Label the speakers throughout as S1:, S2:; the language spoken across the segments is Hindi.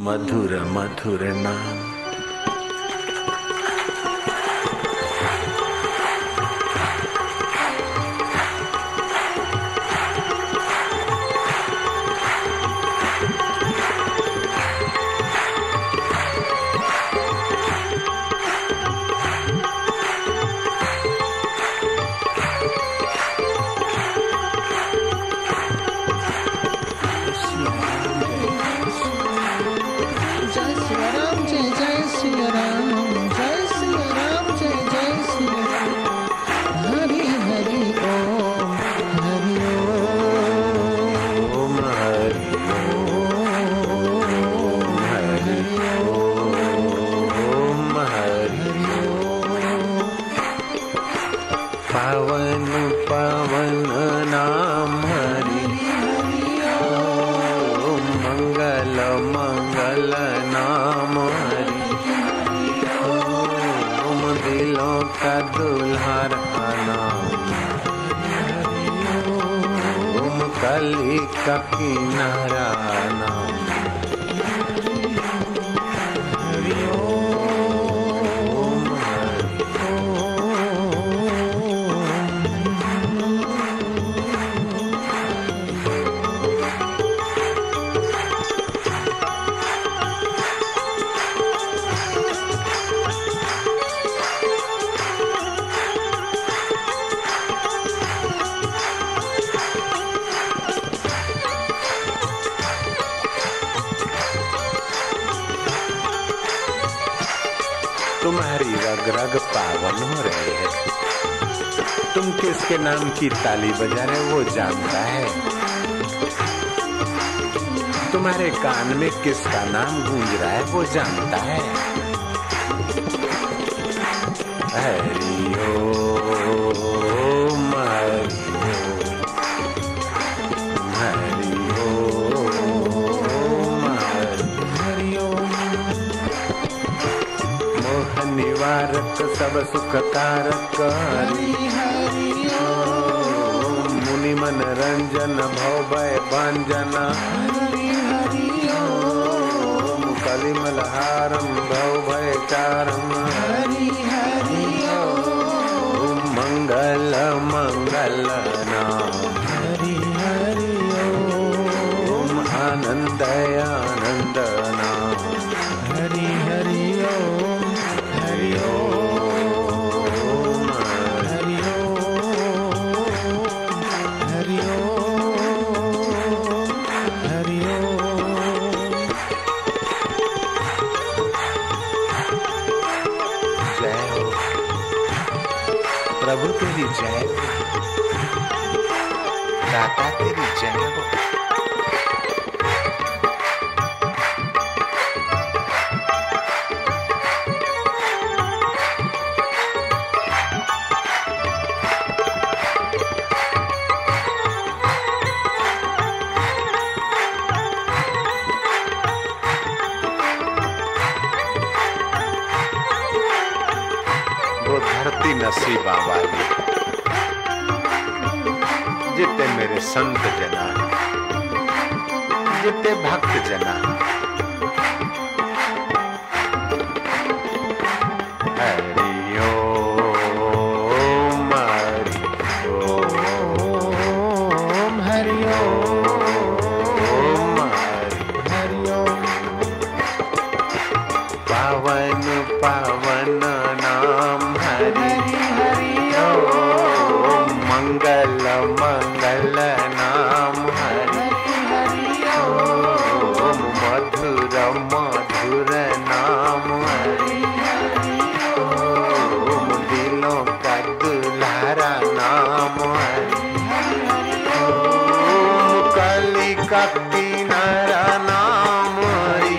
S1: मधुर मधुर नाम। नाम ओम दिलों का दुल्हरा नाम ओम कली का किनारा। तुम्हारी रग रग पावन हो रहे हैं। तुम किसके नाम की ताली बजा रहे वो जानता है? तुम्हारे कान में किसका नाम गूंज रहा है वो जानता है। मोह निवारक सब सुख कारक मुनि मन रंजन भव भय भंजन
S2: हरि हरि
S1: ओम कलिमलहारम भव भय ओम मंगल मंगल नाम
S2: हरि हरि
S1: ओम आनंद प्रभु तेरी जय दाता तेरी जय नसीबा वाली। जिते मेरे संत जना जिते भक्त जना। हरि मंगल मंगल नाम हरि ओम मधुर मधुर नाम हरि ओम दिलों का दुल्हारा नाम हरि ओम कली नाम हरि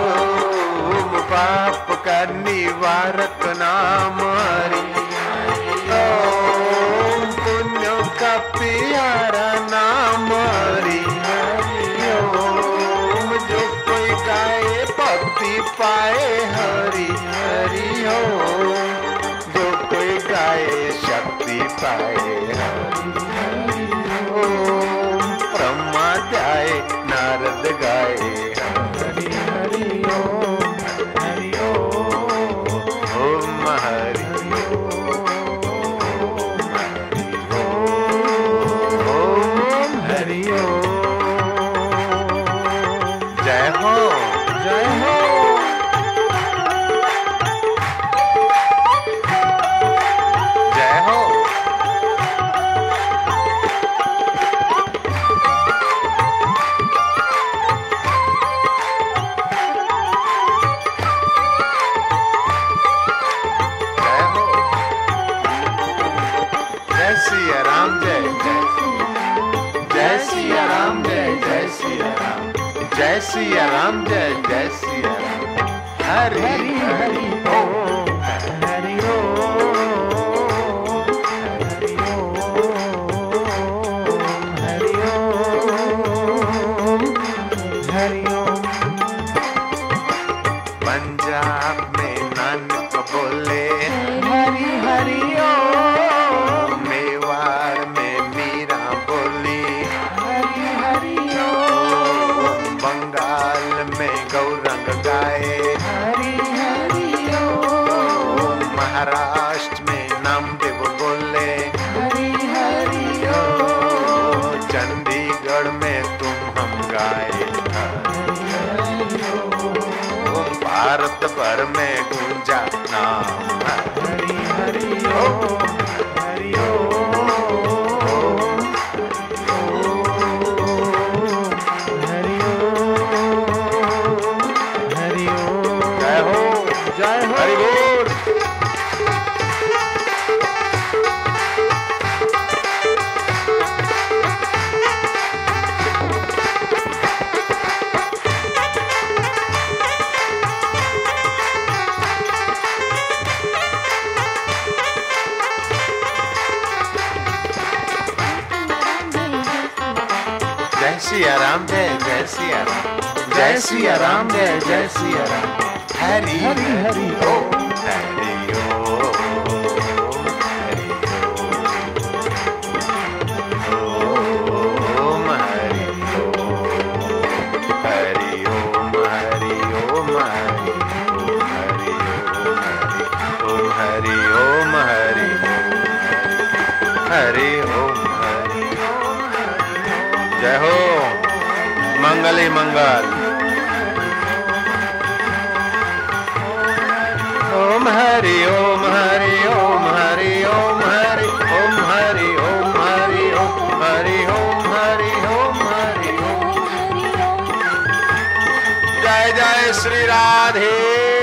S1: ओम पाप का निवारक नाम ओम ब्रह्मा जाए नारद गाए। जय सिया राम जय जय सिया राम। हरि
S2: हरि
S1: हरि चंडीगढ़ में तुम हम गाए ओम भारत भर में गूंजा नाम
S2: हरि हरि
S1: जय
S2: जय
S1: सिया राम जय सिया राम जय जय सिया राम हरि
S2: हरि हरि
S1: ओम हरि ओम हरि ओम हरि ओम हरि मंगल ही मंगल ओम हरि ओम हरि ओम हरि ओम हरि ओम हरि ओम हरि ओम हरि ओम हरि ओम हरि ओम जय जय श्री राधे